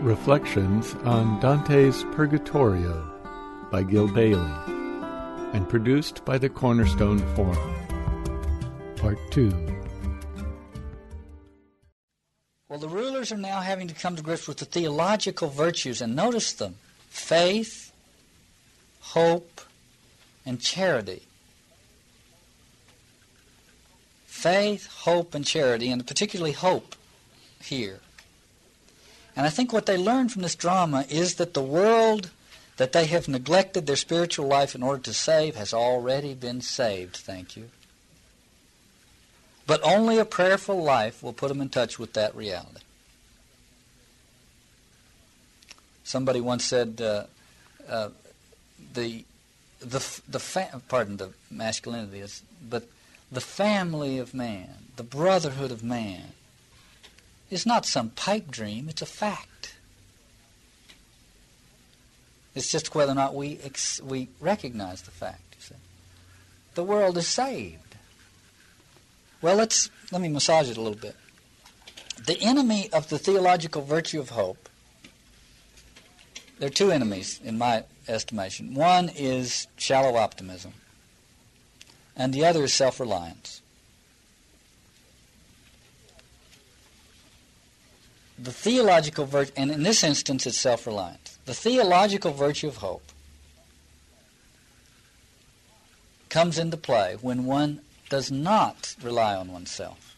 Reflections on Dante's Purgatorio by Gil Bailie and produced by the Cornerstone Forum. Part 2. Well, the rulers are now having to come to grips with the theological virtues, and notice them faith, hope, and charity. Faith, hope, and charity, and particularly hope here. And I think what they learn from this drama is that the world that they have neglected their spiritual life in order to save has already been saved, thank you. But only a prayerful life will put them in touch with that reality. Somebody once said uh, uh, the the the fa- pardon the masculinity is, but the family of man, the brotherhood of man, is not some pipe dream, it's a fact. It's just whether or not we, ex- we recognize the fact, you see. The world is saved. Well, let's, let me massage it a little bit. The enemy of the theological virtue of hope, there are two enemies in my estimation. One is shallow optimism, and the other is self reliance. The theological virtue, and in this instance it's self reliance, the theological virtue of hope comes into play when one does not rely on oneself.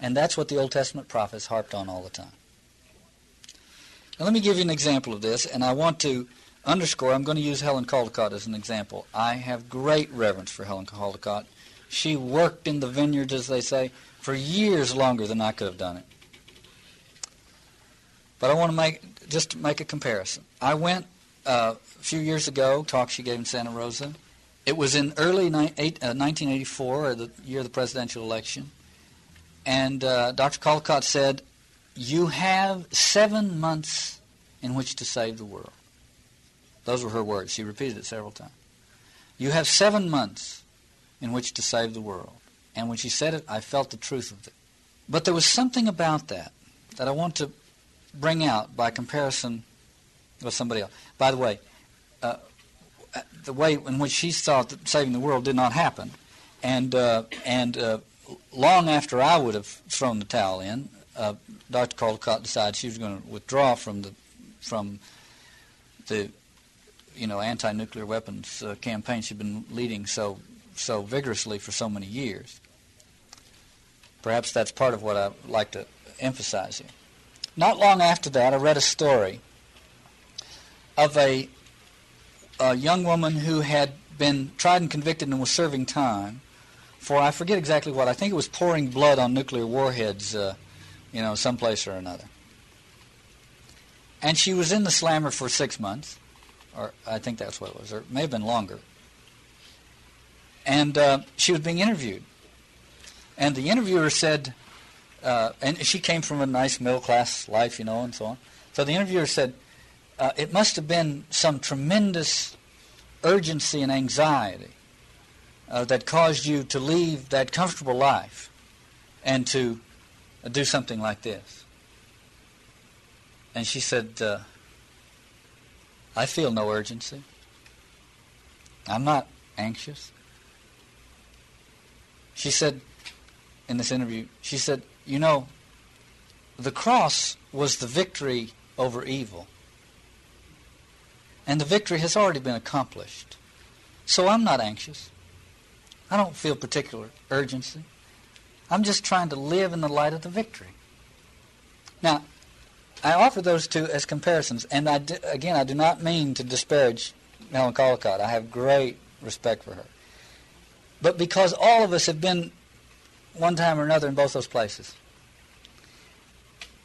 And that's what the Old Testament prophets harped on all the time. Now, let me give you an example of this, and I want to underscore, I'm going to use Helen Caldicott as an example. I have great reverence for Helen Caldicott. She worked in the vineyards, as they say, for years longer than I could have done it. But I want to make just make a comparison. I went uh, a few years ago, talk she gave in Santa Rosa. It was in early ni- eight, uh, 1984, the year of the presidential election, and uh, Dr. Caldicott said, "You have seven months in which to save the world." Those were her words. She repeated it several times. You have seven months in which to save the world. And when she said it, I felt the truth of it. But there was something about that that I want to bring out by comparison with somebody else. By the way, uh, the way in which she thought that saving the world did not happen, and uh, and uh, long after I would have thrown the towel in, uh, Dr. Caldicott decided she was going to withdraw from the from the you know anti-nuclear weapons uh, campaign she'd been leading so so vigorously for so many years. Perhaps that's part of what I like to emphasize here. Not long after that, I read a story of a, a young woman who had been tried and convicted and was serving time for, I forget exactly what, I think it was pouring blood on nuclear warheads, uh, you know, someplace or another. And she was in the slammer for six months, or I think that's what it was, or it may have been longer. And uh, she was being interviewed. And the interviewer said, uh, and she came from a nice middle class life, you know, and so on. So the interviewer said, uh, it must have been some tremendous urgency and anxiety uh, that caused you to leave that comfortable life and to do something like this. And she said, uh, I feel no urgency. I'm not anxious. She said, in this interview, she said, you know, the cross was the victory over evil. And the victory has already been accomplished. So I'm not anxious. I don't feel particular urgency. I'm just trying to live in the light of the victory. Now, I offer those two as comparisons, and I do, again, I do not mean to disparage Helen Caldicott. I have great respect for her. But because all of us have been one time or another in both those places.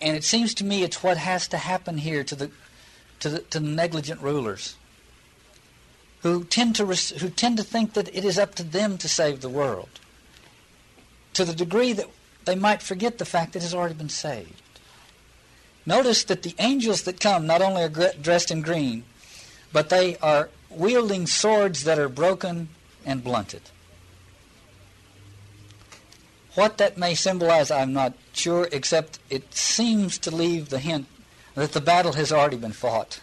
And it seems to me it's what has to happen here to the, to the, to the negligent rulers who tend, to res- who tend to think that it is up to them to save the world to the degree that they might forget the fact that it has already been saved. Notice that the angels that come not only are dressed in green, but they are wielding swords that are broken and blunted. What that may symbolize, I'm not sure, except it seems to leave the hint that the battle has already been fought.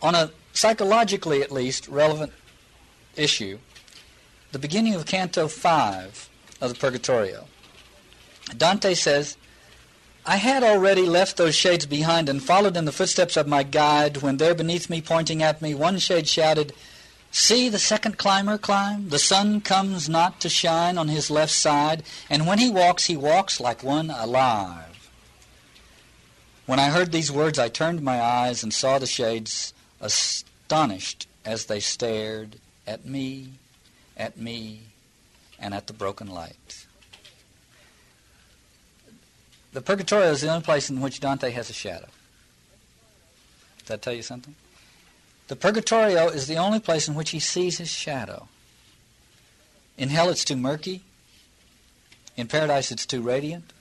On a psychologically, at least, relevant issue, the beginning of Canto 5 of the Purgatorio, Dante says, I had already left those shades behind and followed in the footsteps of my guide when there beneath me, pointing at me, one shade shouted, See the second climber climb? The sun comes not to shine on his left side, and when he walks, he walks like one alive. When I heard these words, I turned my eyes and saw the shades astonished as they stared at me, at me, and at the broken light. The Purgatorio is the only place in which Dante has a shadow. Does that tell you something? The Purgatorio is the only place in which he sees his shadow. In hell, it's too murky. In paradise, it's too radiant.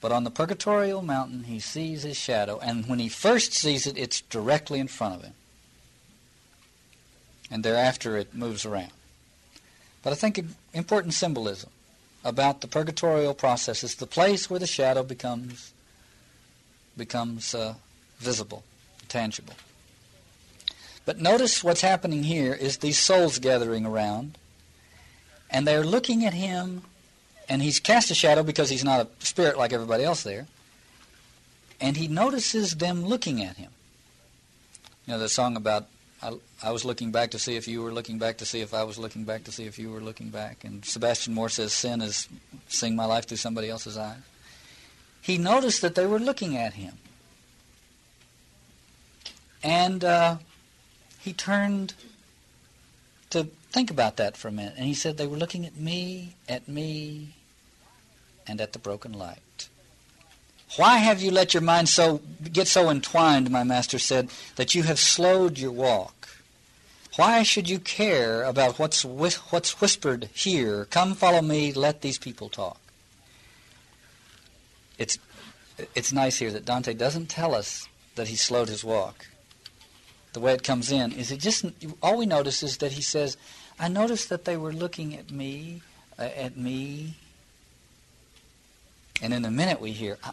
But on the Purgatorial mountain, he sees his shadow, and when he first sees it, it's directly in front of him. And thereafter, it moves around. But I think an important symbolism about the purgatorial process is the place where the shadow becomes becomes uh, visible, tangible. But notice what's happening here is these souls gathering around, and they're looking at him, and he's cast a shadow because he's not a spirit like everybody else there, and he notices them looking at him. You know the song about I, I was looking back to see if you were looking back to see if I was looking back to see if you were looking back, and Sebastian Moore says sin is seeing my life through somebody else's eyes. He noticed that they were looking at him, and. Uh, he turned to think about that for a minute, and he said they were looking at me, at me, and at the broken light. Why have you let your mind so get so entwined, my master said, that you have slowed your walk? Why should you care about what's what's whispered here? Come follow me, let these people talk. It's it's nice here that Dante doesn't tell us that he slowed his walk the way it comes in, is it just all we notice is that he says, "I noticed that they were looking at me, uh, at me," and in a minute we hear uh,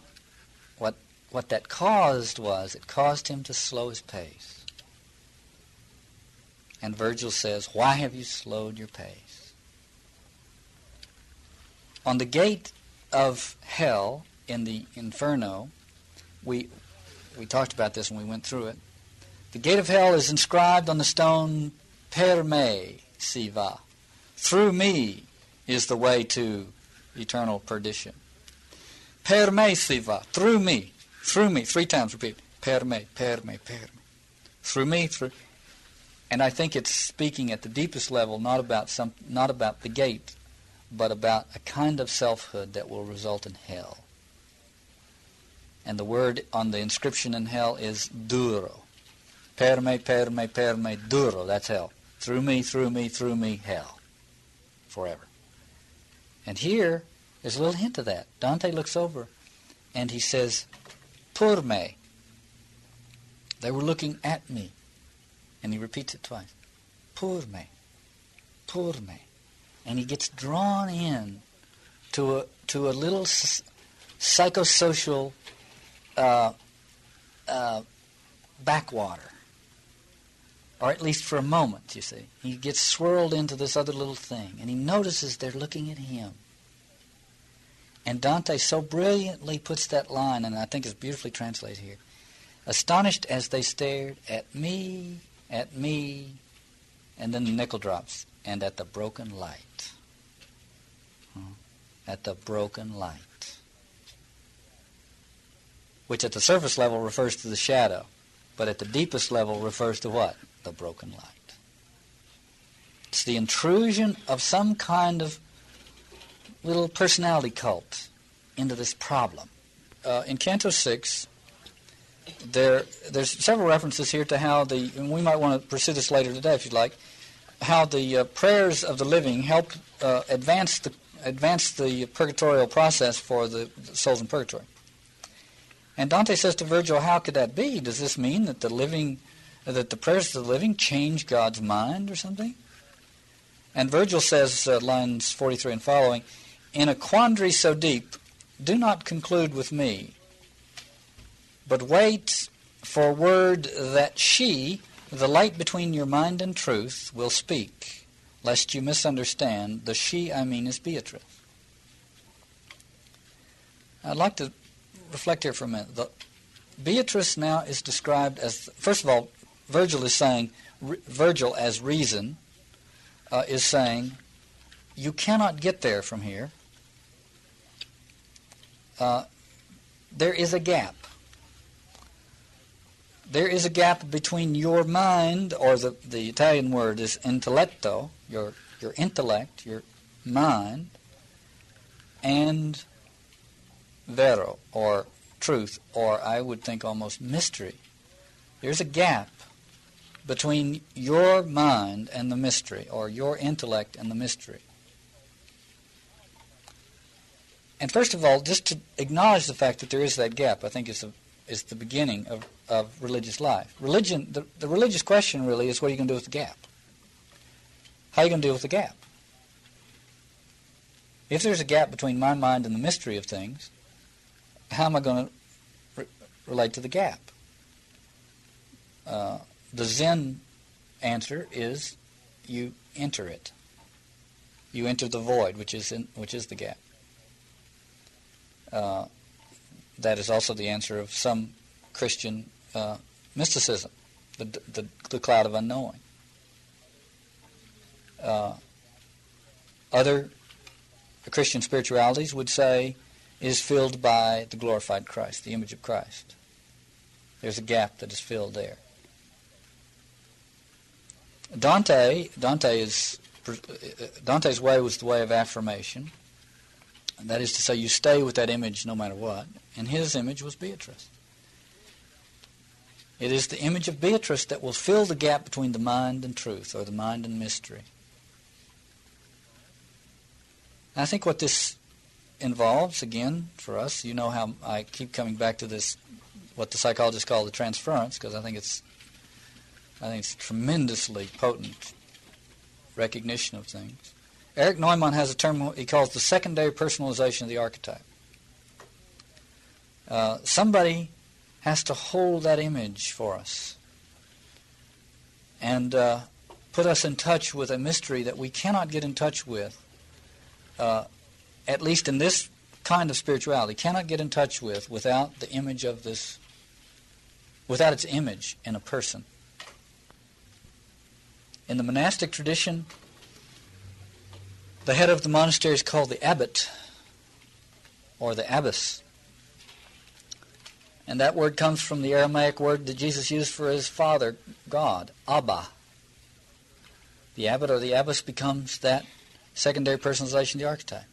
what what that caused was it caused him to slow his pace. And Virgil says, "Why have you slowed your pace?" On the gate of hell in the inferno, we we talked about this when we went through it. The gate of hell is inscribed on the stone Per me siva. Through me is the way to eternal perdition. Per me siva. Through me. Through me. Three times repeat. Per me, per me, per me. Through me, through. And I think it's speaking at the deepest level, not about some, not about the gate, but about a kind of selfhood that will result in hell. And the word on the inscription in hell is duro. Per me, per me, per me, duro, that's hell. Through me, through me, through me, hell. Forever. And here is a little hint of that. Dante looks over and he says, Pur me. They were looking at me. And he repeats it twice. Pur me. Pur me. And he gets drawn in to a, to a little psychosocial uh, uh, backwater or at least for a moment, you see. He gets swirled into this other little thing, and he notices they're looking at him. And Dante so brilliantly puts that line, and I think it's beautifully translated here. Astonished as they stared at me, at me, and then the nickel drops, and at the broken light. At the broken light. Which at the surface level refers to the shadow, but at the deepest level refers to what? The broken light. It's the intrusion of some kind of little personality cult into this problem. Uh, in Canto 6, there, there's several references here to how the, and we might want to pursue this later today if you'd like, how the uh, prayers of the living help uh, advance the advance the purgatorial process for the, the souls in purgatory. And Dante says to Virgil, how could that be? Does this mean that the living that the prayers of the living change God's mind or something? And Virgil says, uh, lines 43 and following, in a quandary so deep, do not conclude with me, but wait for word that she, the light between your mind and truth, will speak, lest you misunderstand. The she I mean is Beatrice. I'd like to reflect here for a minute. The, Beatrice now is described as, first of all, Virgil is saying, Virgil as reason uh, is saying, you cannot get there from here. Uh, there is a gap. There is a gap between your mind, or the, the Italian word is intelletto, your, your intellect, your mind, and vero, or truth, or I would think almost mystery. There's a gap between your mind and the mystery, or your intellect and the mystery. And first of all, just to acknowledge the fact that there is that gap, I think is, a, is the beginning of, of religious life. Religion, the, the religious question really is what are you going to do with the gap? How are you going to deal with the gap? If there's a gap between my mind and the mystery of things, how am I going to re- relate to the gap? Uh, the Zen answer is you enter it. You enter the void, which is in, which is the gap. Uh, that is also the answer of some Christian uh, mysticism, the, the, the, cloud of unknowing. Uh, other Christian spiritualities would say is filled by the glorified Christ, the image of Christ. There's a gap that is filled there. Dante, Dante is Dante's way was the way of affirmation. That is to say, you stay with that image no matter what. And his image was Beatrice. It is the image of Beatrice that will fill the gap between the mind and truth, or the mind and mystery. I think what this involves, again, for us, you know how I keep coming back to this, what the psychologists call the transference, because I think it's, I think it's tremendously potent recognition of things. Erich Neumann has a term he calls the secondary personalization of the archetype. Uh, somebody has to hold that image for us and uh, put us in touch with a mystery that we cannot get in touch with uh, at least in this kind of spirituality, cannot get in touch with without the image of this, without its image in a person. In the monastic tradition, the head of the monastery is called the abbot or the abbess. And that word comes from the Aramaic word that Jesus used for his father, God, Abba. The abbot or the abbess becomes that secondary personalization of the archetype.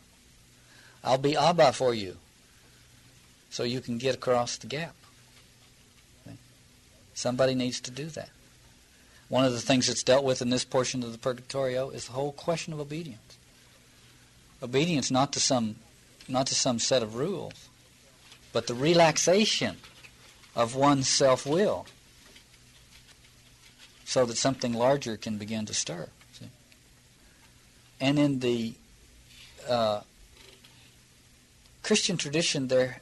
I'll be Abba for you so you can get across the gap. Somebody needs to do that. One of the things that's dealt with in this portion of the Purgatorio is the whole question of obedience. Obedience not to some not to some set of rules, but the relaxation of one's self-will so that something larger can begin to stir. See? And in the uh, Christian tradition, there,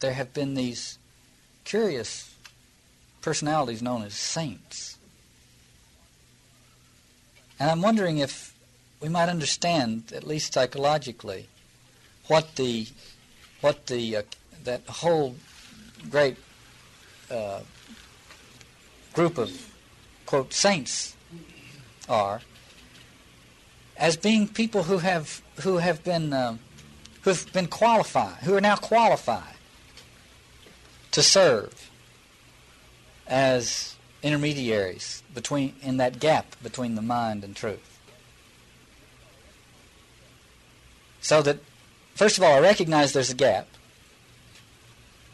there have been these curious personalities known as saints. And I'm wondering if we might understand, at least psychologically, what the what the uh, that whole great uh, group of quote saints are as being people who have who have been um, who've been qualified, who are now qualified to serve as intermediaries between in that gap between the mind and truth. So that first of all I recognize there's a gap,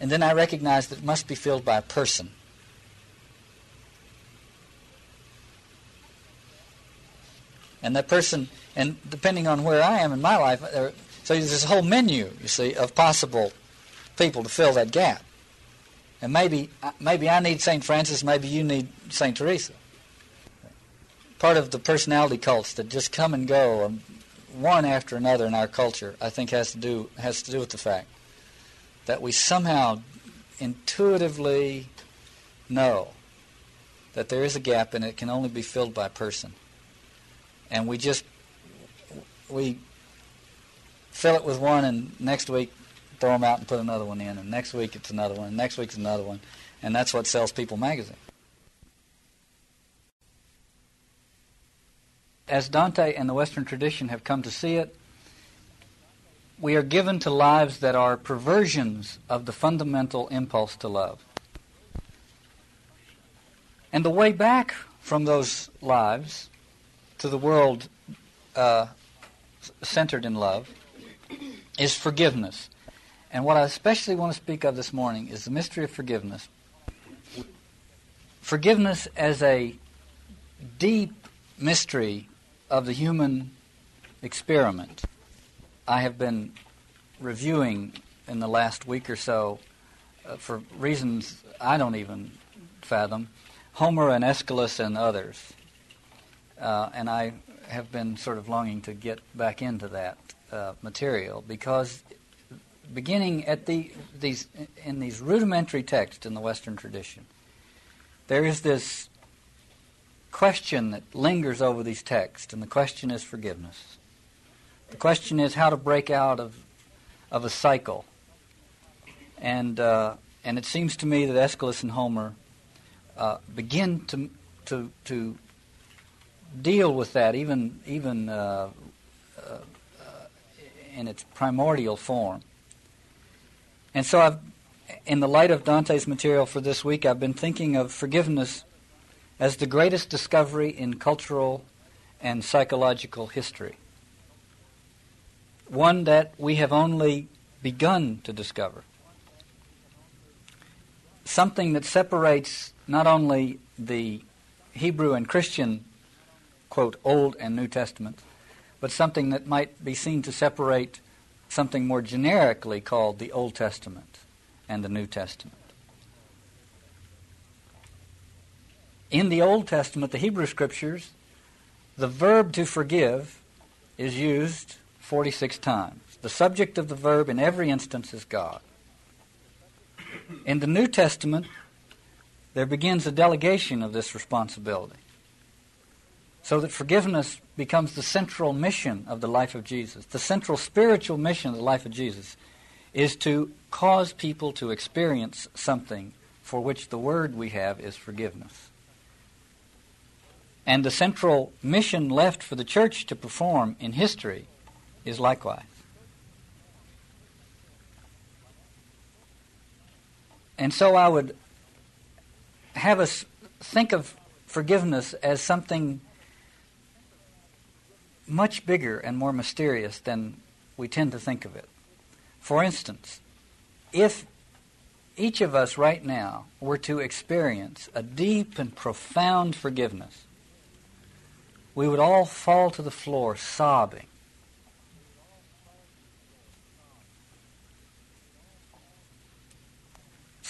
and then I recognize that it must be filled by a person. And that person, and depending on where I am in my life, uh, so there's this whole menu, you see, of possible people to fill that gap. And maybe, maybe I need St. Francis, maybe you need St. Teresa. Part of the personality cults that just come and go, um, one after another in our culture, I think has to do has to do with the fact that we somehow intuitively know that there is a gap and it can only be filled by a person. And we just we fill it with one and next week throw them out and put another one in and next week it's another one and next week's another one and that's what sells people magazine. As Dante and the Western tradition have come to see it, we are given to lives that are perversions of the fundamental impulse to love. And the way back from those lives to the world uh, centered in love is forgiveness. And what I especially want to speak of this morning is the mystery of forgiveness. Forgiveness as a deep mystery of the human experiment. I have been reviewing in the last week or so, uh, for reasons I don't even fathom, Homer and Aeschylus and others. Uh, and I have been sort of longing to get back into that uh, material because beginning at the, these in these rudimentary texts in the Western tradition, there is this question that lingers over these texts, and the question is forgiveness. The question is how to break out of of a cycle, and uh, and it seems to me that Aeschylus and Homer uh, begin to to to deal with that even even uh, uh, in its primordial form. And so I've in the light of Dante's material for this week, I've been thinking of forgiveness as the greatest discovery in cultural and psychological history. One that we have only begun to discover something that separates not only the Hebrew and Christian, quote, Old and New Testament, but something that might be seen to separate something more generically called the Old Testament and the New Testament. In the Old Testament, the Hebrew Scriptures, the verb to forgive is used 46 times. The subject of the verb in every instance is God. In the New Testament, there begins a delegation of this responsibility so that forgiveness becomes the central mission of the life of Jesus. The central spiritual mission of the life of Jesus is to cause people to experience something for which the word we have is forgiveness. And the central mission left for the church to perform in history is likewise. And so I would have us think of forgiveness as something much bigger and more mysterious than we tend to think of it. For instance, if each of us right now were to experience a deep and profound forgiveness, we would all fall to the floor sobbing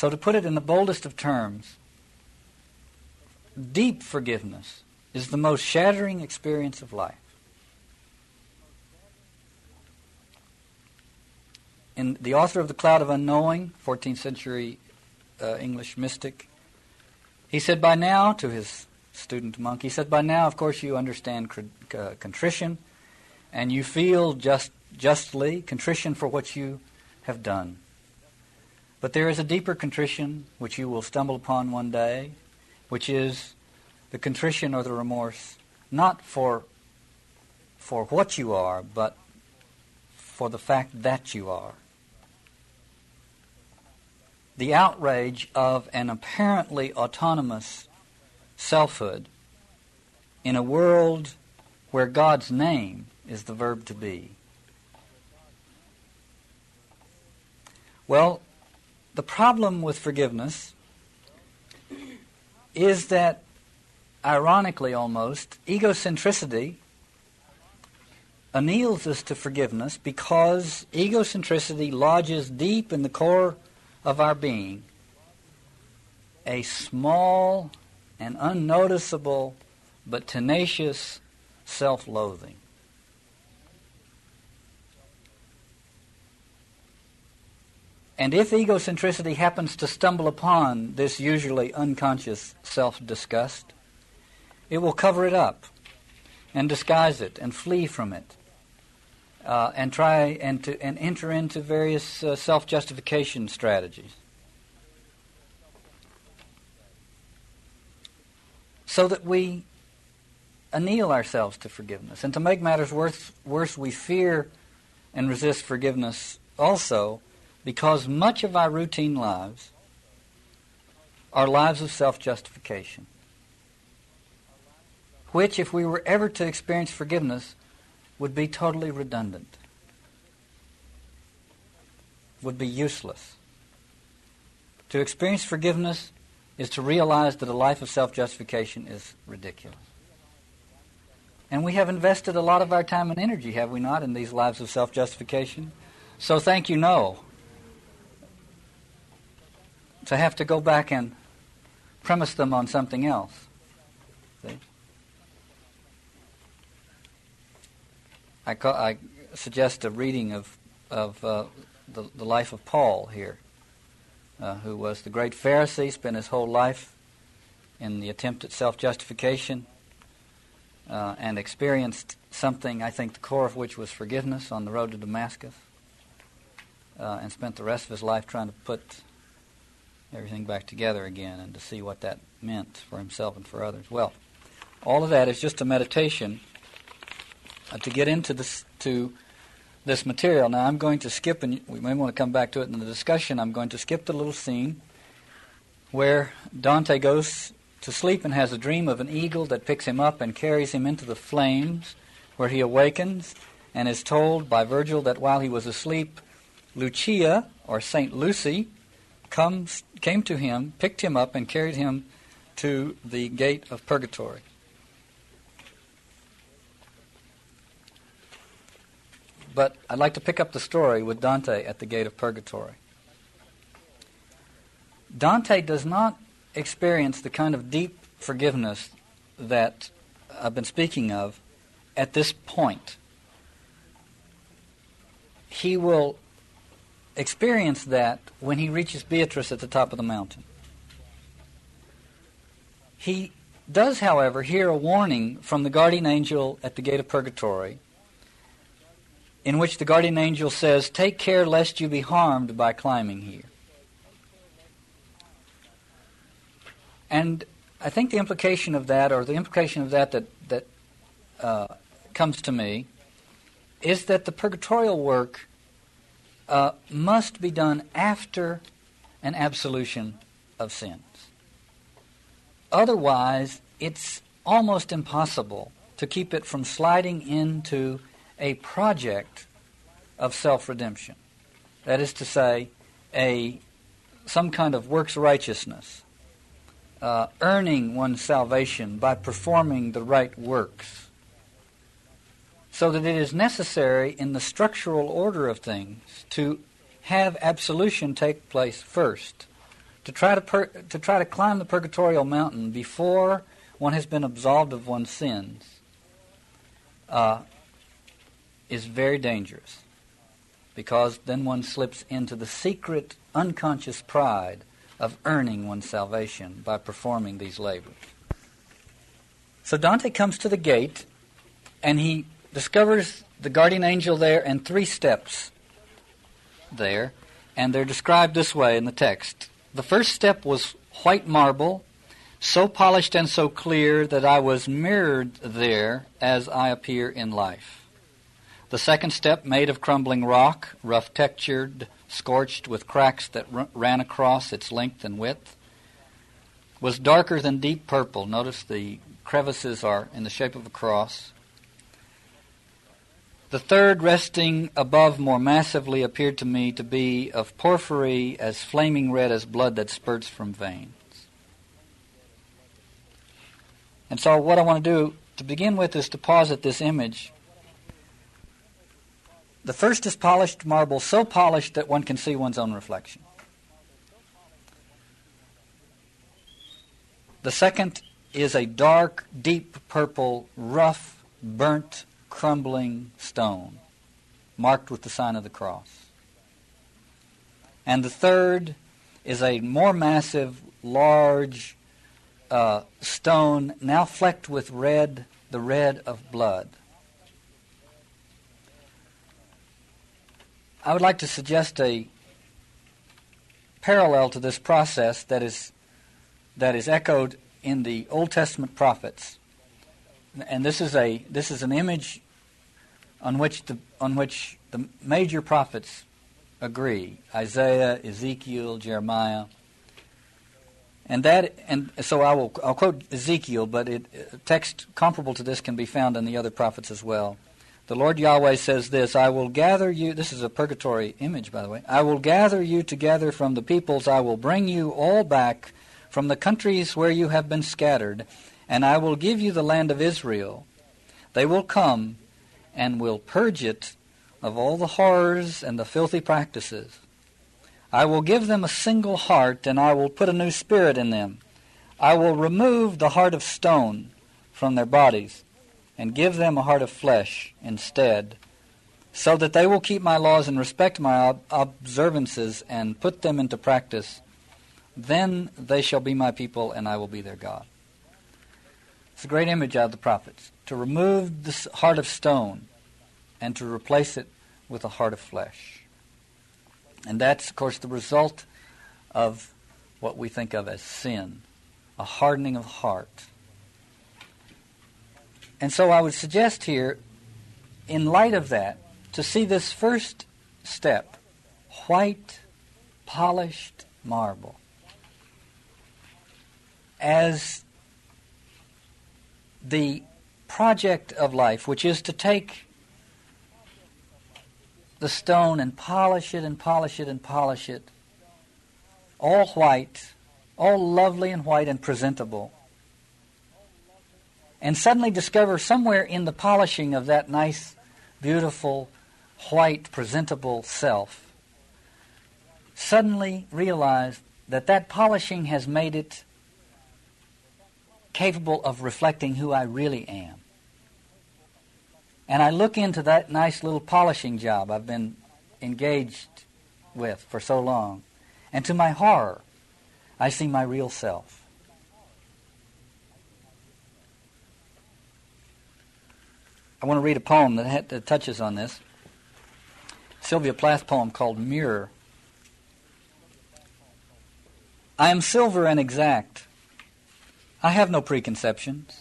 So, to put it in the boldest of terms, deep forgiveness is the most shattering experience of life. In the author of The Cloud of Unknowing, 14th century uh, English mystic, he said by now to his student monk, he said, by now, of course, you understand uh, contrition and you feel just justly contrition for what you have done. But there is a deeper contrition which you will stumble upon one day, which is the contrition or the remorse, not for, for what you are, but for the fact that you are. The outrage of an apparently autonomous selfhood in a world where God's name is the verb to be. Well, the problem with forgiveness is that, ironically almost, egocentricity anneals us to forgiveness because egocentricity lodges deep in the core of our being a small and unnoticeable but tenacious self loathing. And if egocentricity happens to stumble upon this usually unconscious self disgust, it will cover it up and disguise it and flee from it uh, and try and, to, and enter into various uh, self justification strategies. So that we anneal ourselves to forgiveness. And to make matters worse, worse we fear and resist forgiveness also because much of our routine lives are lives of self justification, which, if we were ever to experience forgiveness, would be totally redundant, would be useless. To experience forgiveness is to realize that a life of self justification is ridiculous. And we have invested a lot of our time and energy, have we not, in these lives of self justification? So thank you, no. To have to go back and premise them on something else. See? I, call, I suggest a reading of, of uh, the, the life of Paul here, uh, who was the great Pharisee, spent his whole life in the attempt at self justification uh, and experienced something, I think, the core of which was forgiveness on the road to Damascus, uh, and spent the rest of his life trying to put everything back together again and to see what that meant for himself and for others. Well, all of that is just a meditation uh, to get into this to this material. Now, I'm going to skip, and we may want to come back to it in the discussion. I'm going to skip the little scene where Dante goes to sleep and has a dream of an eagle that picks him up and carries him into the flames, where he awakens and is told by Virgil that while he was asleep, Lucia, or Saint Lucy, comes, came to him, picked him up, and carried him to the gate of purgatory. But I'd like to pick up the story with Dante at the gate of purgatory. Dante does not experience the kind of deep forgiveness that I've been speaking of at this point, he will experience that when he reaches Beatrice at the top of the mountain. He does, however, hear a warning from the guardian angel at the gate of purgatory, in which the guardian angel says, Take care lest you be harmed by climbing here. And I think the implication of that, or the implication of that that, that uh, comes to me, is that the purgatorial work uh, must be done after an absolution of sins. Otherwise, it's almost impossible to keep it from sliding into a project of self redemption. That is to say, a some kind of works righteousness uh, earning one's salvation by performing the right works. So that it is necessary in the structural order of things to have absolution take place first. To try to, to try to climb the purgatorial mountain before one has been absolved of one's sins uh, is very dangerous because then one slips into the secret unconscious pride of earning one's salvation by performing these labors. So Dante comes to the gate and he discovers the guardian angel there and three steps there, and they're described this way in the text. The first step was white marble, so polished and so clear that I was mirrored there as I appear in life. The second step, made of crumbling rock, rough textured, scorched with cracks that r- ran across its length and width, was darker than deep purple. Notice the crevices are in the shape of a cross. The third, resting above more massively, appeared to me to be of porphyry as flaming red as blood that spurts from veins. And so, what I want to do to begin with is to pause at this image the first is polished marble, so polished that one can see one's own reflection. The second is a dark, deep purple, rough, burnt, crumbling stone, marked with the sign of the cross. And the third is a more massive, large uh, stone, now flecked with red, the red of blood. I would like to suggest a parallel to this process that is that is echoed in the Old Testament prophets. And this is a this is an image on which the on which the major prophets agree. Isaiah, Ezekiel, Jeremiah. And that and so I will I'll quote Ezekiel, but it, text comparable to this can be found in the other prophets as well. The Lord Yahweh says this I will gather you, this is a purgatory image, by the way. I will gather you together from the peoples. I will bring you all back from the countries where you have been scattered, and I will give you the land of Israel. They will come and will purge it of all the horrors and the filthy practices. I will give them a single heart, and I will put a new spirit in them. I will remove the heart of stone from their bodies and give them a heart of flesh instead, so that they will keep my laws and respect my ob- observances and put them into practice. Then they shall be my people, and I will be their God. It's a great image out of the prophets to remove the heart of stone and to replace it with a heart of flesh. And that's, of course, the result of what we think of as sin, a hardening of heart. And so I would suggest here, in light of that, to see this first step white, polished marble as the project of life, which is to take the stone and polish it and polish it and polish it, all white, all lovely and white and presentable and suddenly discover somewhere in the polishing of that nice, beautiful, white, presentable self, suddenly realize that that polishing has made it capable of reflecting who I really am. And I look into that nice little polishing job I've been engaged with for so long, and to my horror, I see my real self. I want to read a poem that, ha- that touches on this. Sylvia Plath poem called Mirror. I am silver and exact. I have no preconceptions.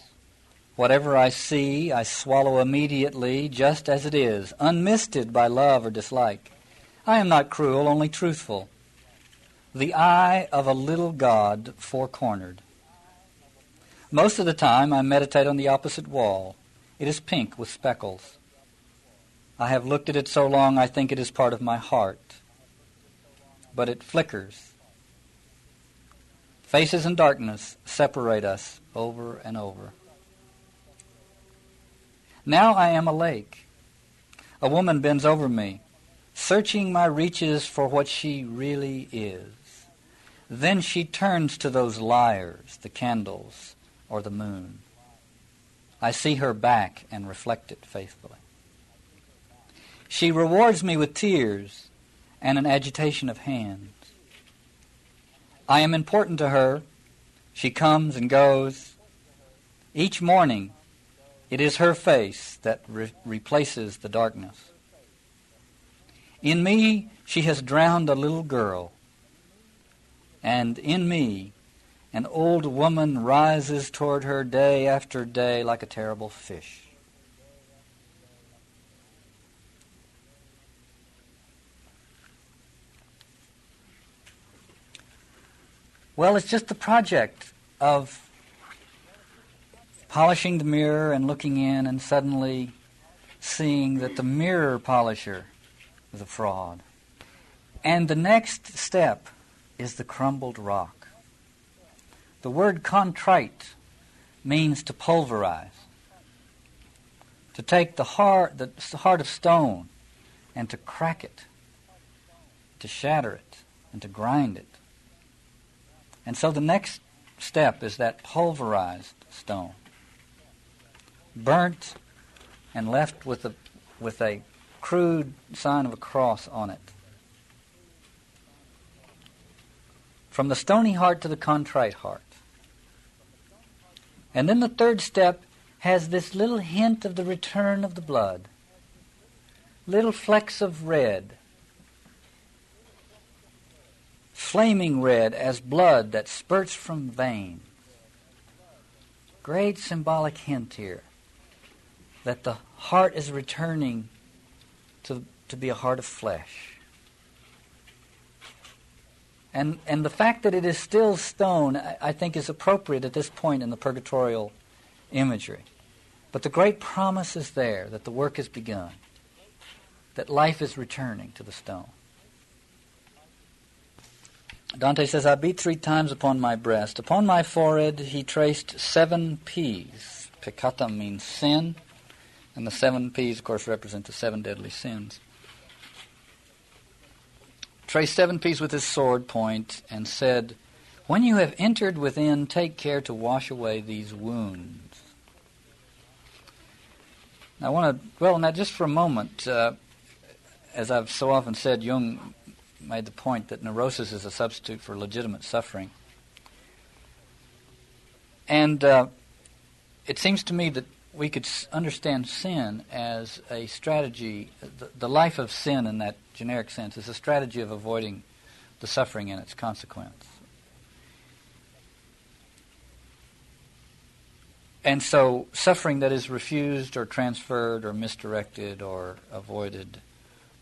Whatever I see, I swallow immediately, just as it is, unmisted by love or dislike. I am not cruel, only truthful. The eye of a little God four cornered. Most of the time, I meditate on the opposite wall. It is pink with speckles. I have looked at it so long I think it is part of my heart. But it flickers. Faces and darkness separate us over and over. Now I am a lake. A woman bends over me, searching my reaches for what she really is. Then she turns to those liars, the candles, or the moon. I see her back and reflect it faithfully. She rewards me with tears and an agitation of hands. I am important to her. She comes and goes. Each morning, it is her face that re- replaces the darkness. In me, she has drowned a little girl. And in me, an old woman rises toward her day after day like a terrible fish. Well, it's just the project of polishing the mirror and looking in and suddenly seeing that the mirror polisher is a fraud. And the next step is the crumbled rock. The word contrite means to pulverize, to take the heart, the heart of stone and to crack it, to shatter it, and to grind it. And so the next step is that pulverized stone, burnt and left with a, with a crude sign of a cross on it. from the stony heart to the contrite heart. And then the third step has this little hint of the return of the blood. Little flecks of red. Flaming red as blood that spurts from veins. Great symbolic hint here that the heart is returning to, to be a heart of flesh. And, and the fact that it is still stone, I, I think, is appropriate at this point in the purgatorial imagery. But the great promise is there that the work has begun, that life is returning to the stone. Dante says, I beat three times upon my breast. Upon my forehead he traced seven P's. Peccata means sin, and the seven P's, of course, represent the seven deadly sins. Traced seven P's with his sword point and said, When you have entered within, take care to wash away these wounds. Now, I want to dwell on that just for a moment. Uh, as I've so often said, Jung made the point that neurosis is a substitute for legitimate suffering. And uh, it seems to me that we could understand sin as a strategy, the, the, life of sin in that generic sense is a strategy of avoiding the suffering and its consequence. And so, suffering that is refused or transferred or misdirected or avoided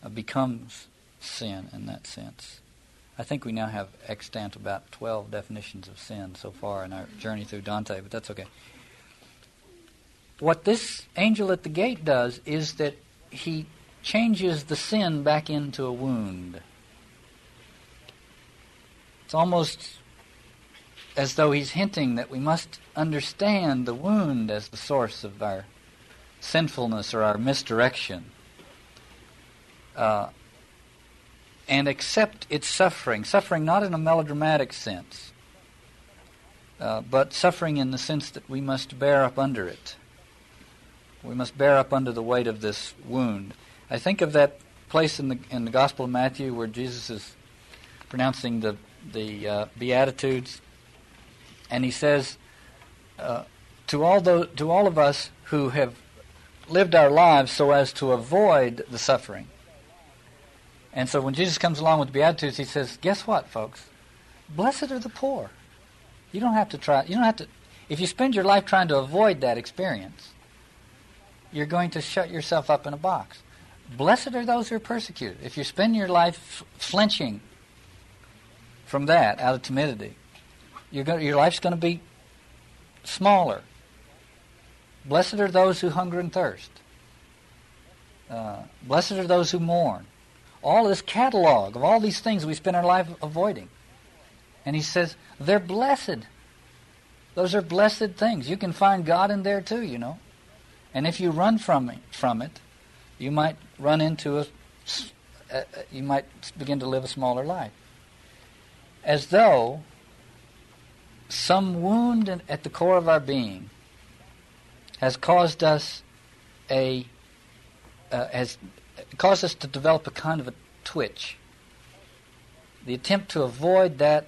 uh, becomes sin in that sense. I think we now have extant about 12 definitions of sin so far in our journey through Dante, but that's okay. What this angel at the gate does is that he changes the sin back into a wound. It's almost as though he's hinting that we must understand the wound as the source of our sinfulness or our misdirection. Uh, and accept its suffering. Suffering not in a melodramatic sense, uh, but suffering in the sense that we must bear up under it. We must bear up under the weight of this wound. I think of that place in the in the Gospel of Matthew where Jesus is pronouncing the the uh, Beatitudes, and he says uh, to all those, to all of us who have lived our lives so as to avoid the suffering. And so when Jesus comes along with the Beatitudes, he says, "Guess what, folks? Blessed are the poor. You don't have to try. You don't have to. If you spend your life trying to avoid that experience, you're going to shut yourself up in a box. Blessed are those who are persecuted. If you spend your life flinching from that out of timidity, going, your life's going to be smaller. Blessed are those who hunger and thirst. Uh, blessed are those who mourn. All this catalog of all these things we spend our life avoiding. And he says, they're blessed. Those are blessed things. You can find God in there too, you know. And if you run from it, from it, you might run into a, you might begin to live a smaller life. As though some wound at the core of our being has caused us a uh, has caused us to develop a kind of a twitch. The attempt to avoid that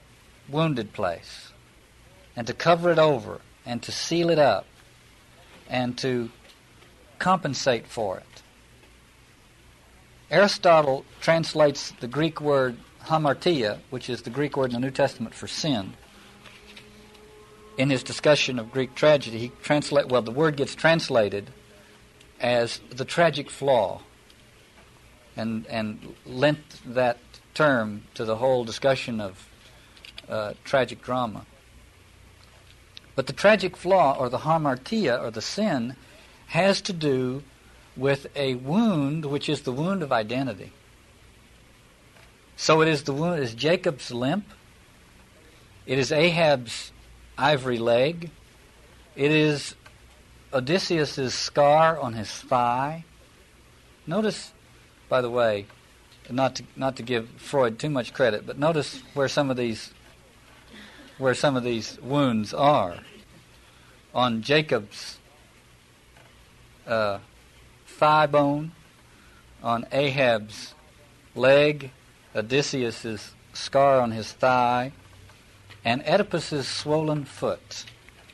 wounded place and to cover it over and to seal it up and to compensate for it. Aristotle translates the Greek word hamartia, which is the Greek word in the New Testament for sin. In his discussion of Greek tragedy, he translate well the word gets translated as the tragic flaw and and lent that term to the whole discussion of uh, tragic drama. But the tragic flaw, or the hamartia, or the sin, has to do with a wound which is the wound of identity. So it is the wound is Jacob's limp. It is Ahab's ivory leg. It is Odysseus's scar on his thigh. Notice, by the way, not to not to give Freud too much credit, but notice where some of these where some of these wounds are. On Jacob's uh, thigh bone, on Ahab's leg, Odysseus's scar on his thigh, and Oedipus's swollen foot,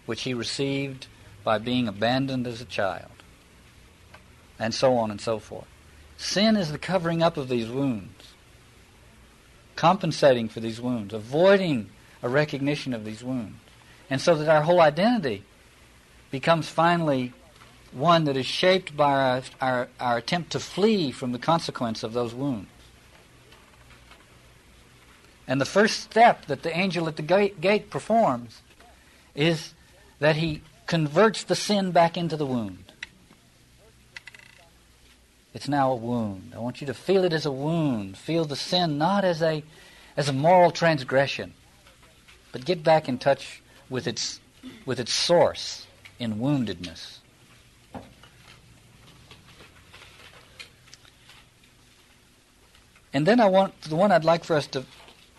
which he received by being abandoned as a child, and so on and so forth. Sin is the covering up of these wounds, compensating for these wounds, avoiding a recognition of these wounds, and so that our whole identity becomes finally one that is shaped by our, our, our attempt to flee from the consequence of those wounds. And the first step that the angel at the gate, gate performs is that he converts the sin back into the wound. It's now a wound. I want you to feel it as a wound. Feel the sin not as a as a moral transgression, but get back in touch with its with its source in woundedness. And then I want the one I'd like for us to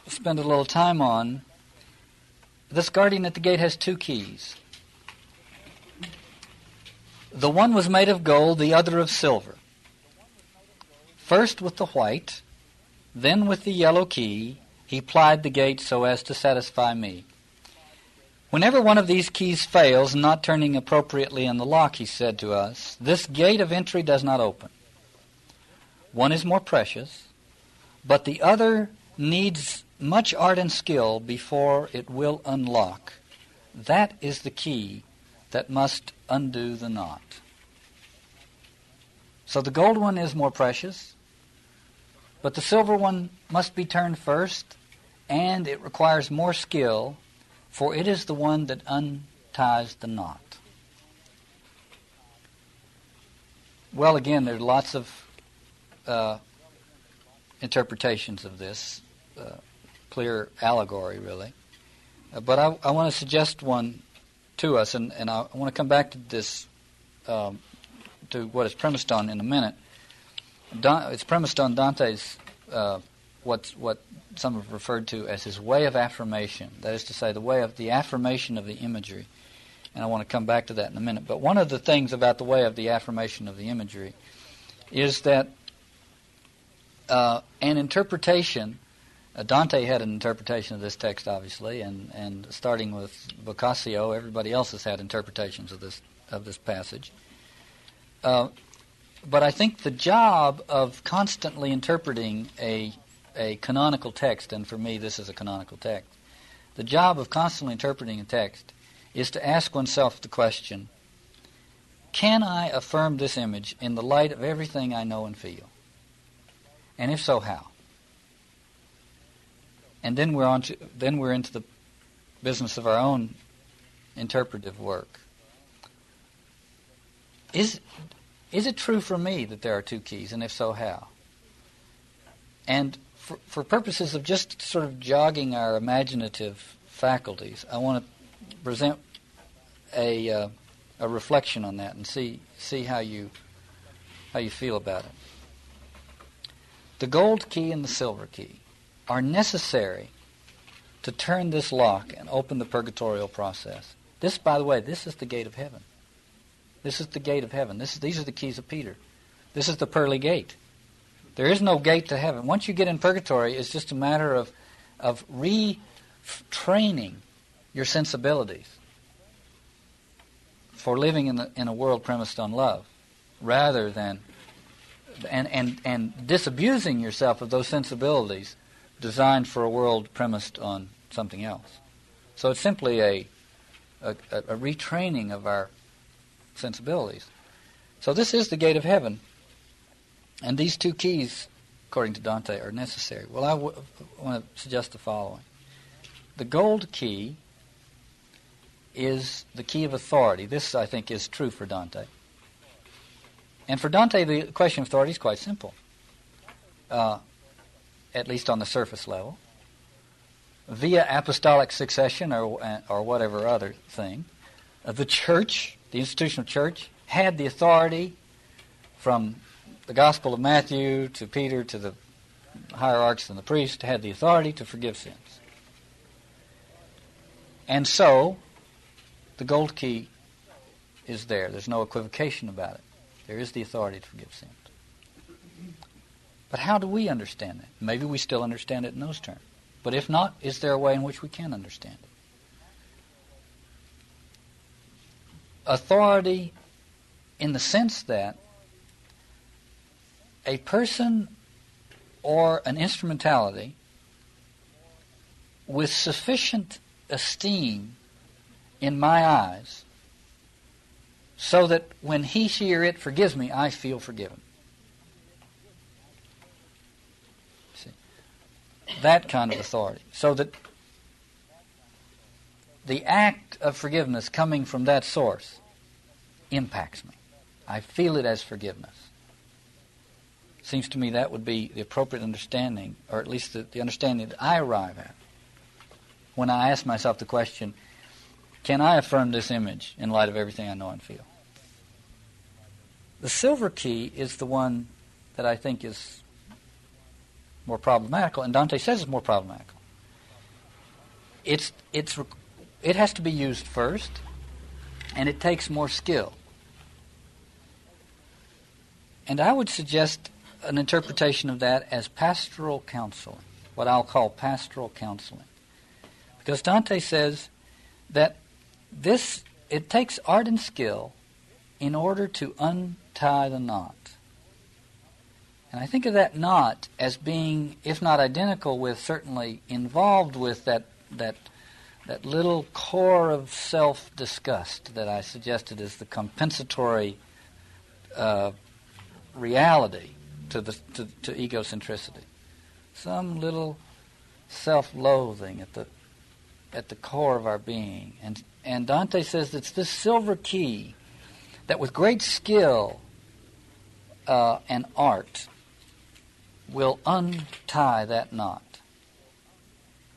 spend a little time on. This guardian at the gate has two keys. The one was made of gold, the other of silver. First with the white, then with the yellow key, he plied the gate so as to satisfy me. Whenever one of these keys fails, not turning appropriately in the lock, he said to us, this gate of entry does not open. One is more precious, but the other needs much art and skill before it will unlock. That is the key that must undo the knot. So the gold one is more precious, but the silver one must be turned first, and it requires more skill, for it is the one that unties the knot. Well, again, there's lots of uh, interpretations of this. Uh, clear allegory, really. Uh, but I, I want to suggest one to us, and, and I, want to come back to this, um, to what it's premised on in a minute. It's premised on Dante's, uh, what's, what some have referred to as his way of affirmation. That is to say, the way of the affirmation of the imagery. And I want to come back to that in a minute. But one of the things about the way of the affirmation of the imagery is that uh, an interpretation uh, Dante had an interpretation of this text, obviously, and, and starting with Boccaccio, everybody else has had interpretations of this of this passage. Uh, but I think the job of constantly interpreting a a canonical text, and for me this is a canonical text, the job of constantly interpreting a text is to ask oneself the question: Can I affirm this image in the light of everything I know and feel? And if so, how? and then we're on to, then we're into the business of our own interpretive work. Is is it true for me that there are two keys, and if so, how? And for, for purposes of just sort of jogging our imaginative faculties, I want to present a uh, a reflection on that and see see how you how you feel about it. The gold key and the silver key are necessary to turn this lock and open the purgatorial process. This, by the way, this is the gate of heaven. This is the gate of heaven. This, these are the keys of Peter. This is the pearly gate. There is no gate to heaven. Once you get in purgatory, it's just a matter of, of retraining your sensibilities for living in, the, in a world premised on love rather than and, and, and disabusing yourself of those sensibilities designed for a world premised on something else. So it's simply a, a, a retraining of our sensibilities. So this is the gate of heaven. And these two keys, according to Dante, are necessary. Well, I w- want to suggest the following. The gold key is the key of authority. This, I think, is true for Dante. And for Dante, the question of authority is quite simple. Uh, at least on the surface level, via apostolic succession or, or whatever other thing. Uh, the church, the institutional church, had the authority from the Gospel of Matthew to Peter to the hierarchs and the priests, had the authority to forgive sins. And so, the gold key is there. There's no equivocation about it. There is the authority to forgive sins. But how do we understand that? Maybe we still understand it in those terms. But if not, is there a way in which we can understand it? Authority in the sense that a person or an instrumentality with sufficient esteem in my eyes so that when he, she, or it forgives me, I feel forgiven. See, that kind of authority. So that the act of forgiveness coming from that source impacts me. I feel it as forgiveness. Seems to me that would be the appropriate understanding, or at least the, the understanding that I arrive at when I ask myself the question, can I affirm this image in light of everything I know and feel? The silver key is the one that I think is more problematical, and Dante says it's more problematical. It's, it's, it has to be used first, and it takes more skill. And I would suggest an interpretation of that as pastoral counseling, what I'll call pastoral counseling. Because Dante says that this it takes art and skill in order to untie the knot. And I think of that knot as being, if not identical with, certainly involved with that that that little core of self-disgust that I suggested as the compensatory uh, reality to the to, to egocentricity. Some little self-loathing at the at the core of our being. And, and Dante says it's this silver key that with great skill uh, and art will untie that knot.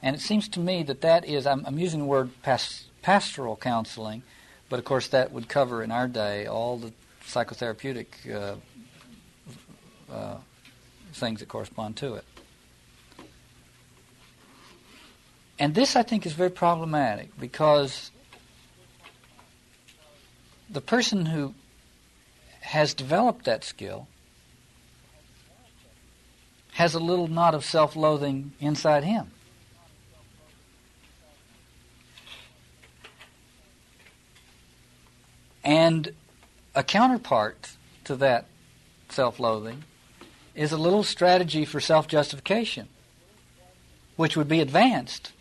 And it seems to me that that is, I'm, I'm using the word pas- pastoral counseling, but of course that would cover in our day all the psychotherapeutic uh, uh, things that correspond to it. And this, I think, is very problematic because the person who has developed that skill has a little knot of self loathing inside him. And a counterpart to that self loathing is a little strategy for self justification, which would be advanced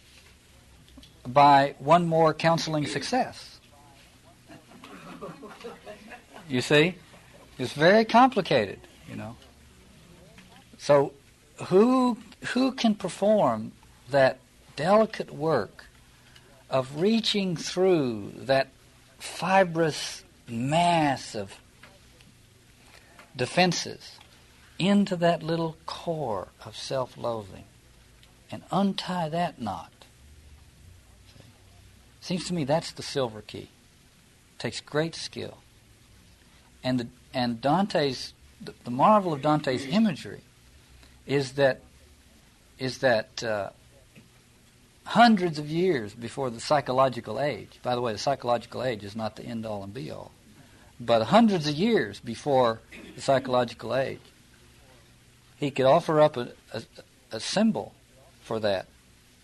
by one more counseling success. You see? It's very complicated, you know. So who who can perform that delicate work of reaching through that fibrous mass of defenses into that little core of self-loathing and untie that knot Seems to me that's the silver key. It takes great skill. And the, and Dante's the, marvel of Dante's imagery is that is that uh, hundreds of years before the psychological age. By the way, the psychological age is not the end all and be all, but hundreds of years before the psychological age, he could offer up a, a, a symbol for that,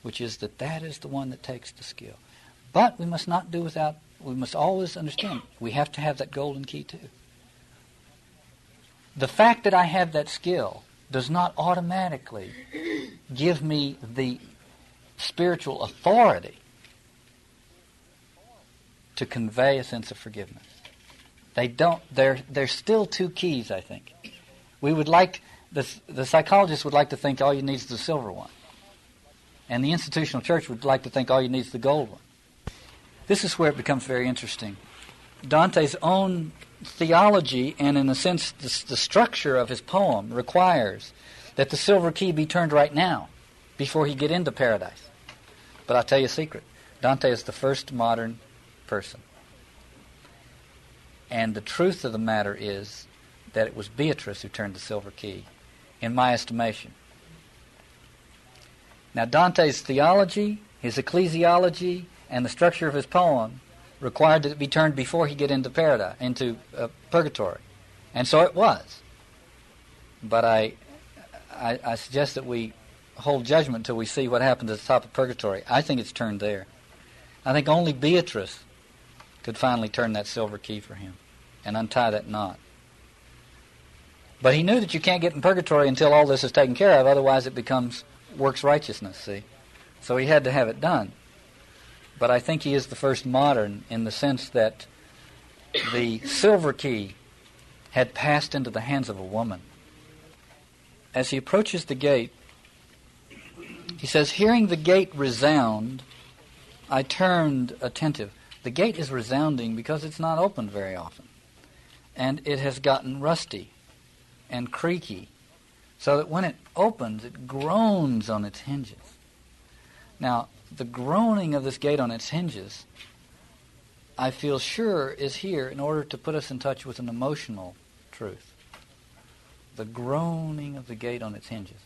which is that that is the one that takes the skill. But we must not do without, we must always understand, we have to have that golden key too. The fact that I have that skill does not automatically give me the spiritual authority to convey a sense of forgiveness. They don't, they're, they're still two keys, I think. We would like, the, the psychologist would like to think all you need is the silver one. And the institutional church would like to think all you need is the gold one. This is where it becomes very interesting. Dante's own theology, and in a sense, the, the structure of his poem, requires that the silver key be turned right now before he get into paradise. But I'll tell you a secret Dante is the first modern person. And the truth of the matter is that it was Beatrice who turned the silver key, in my estimation. Now, Dante's theology, his ecclesiology, and the structure of his poem required that it be turned before he get into paradise, into uh, purgatory, and so it was. But I, I, I suggest that we hold judgment until we see what happens at the top of purgatory. I think it's turned there. I think only Beatrice could finally turn that silver key for him and untie that knot. But he knew that you can't get in purgatory until all this is taken care of, otherwise it becomes works righteousness, see? So he had to have it done. But I think he is the first modern in the sense that the silver key had passed into the hands of a woman. As he approaches the gate, he says, Hearing the gate resound, I turned attentive. The gate is resounding because it's not opened very often. And it has gotten rusty and creaky, so that when it opens, it groans on its hinges. Now, the groaning of this gate on its hinges, I feel sure, is here in order to put us in touch with an emotional truth. The groaning of the gate on its hinges.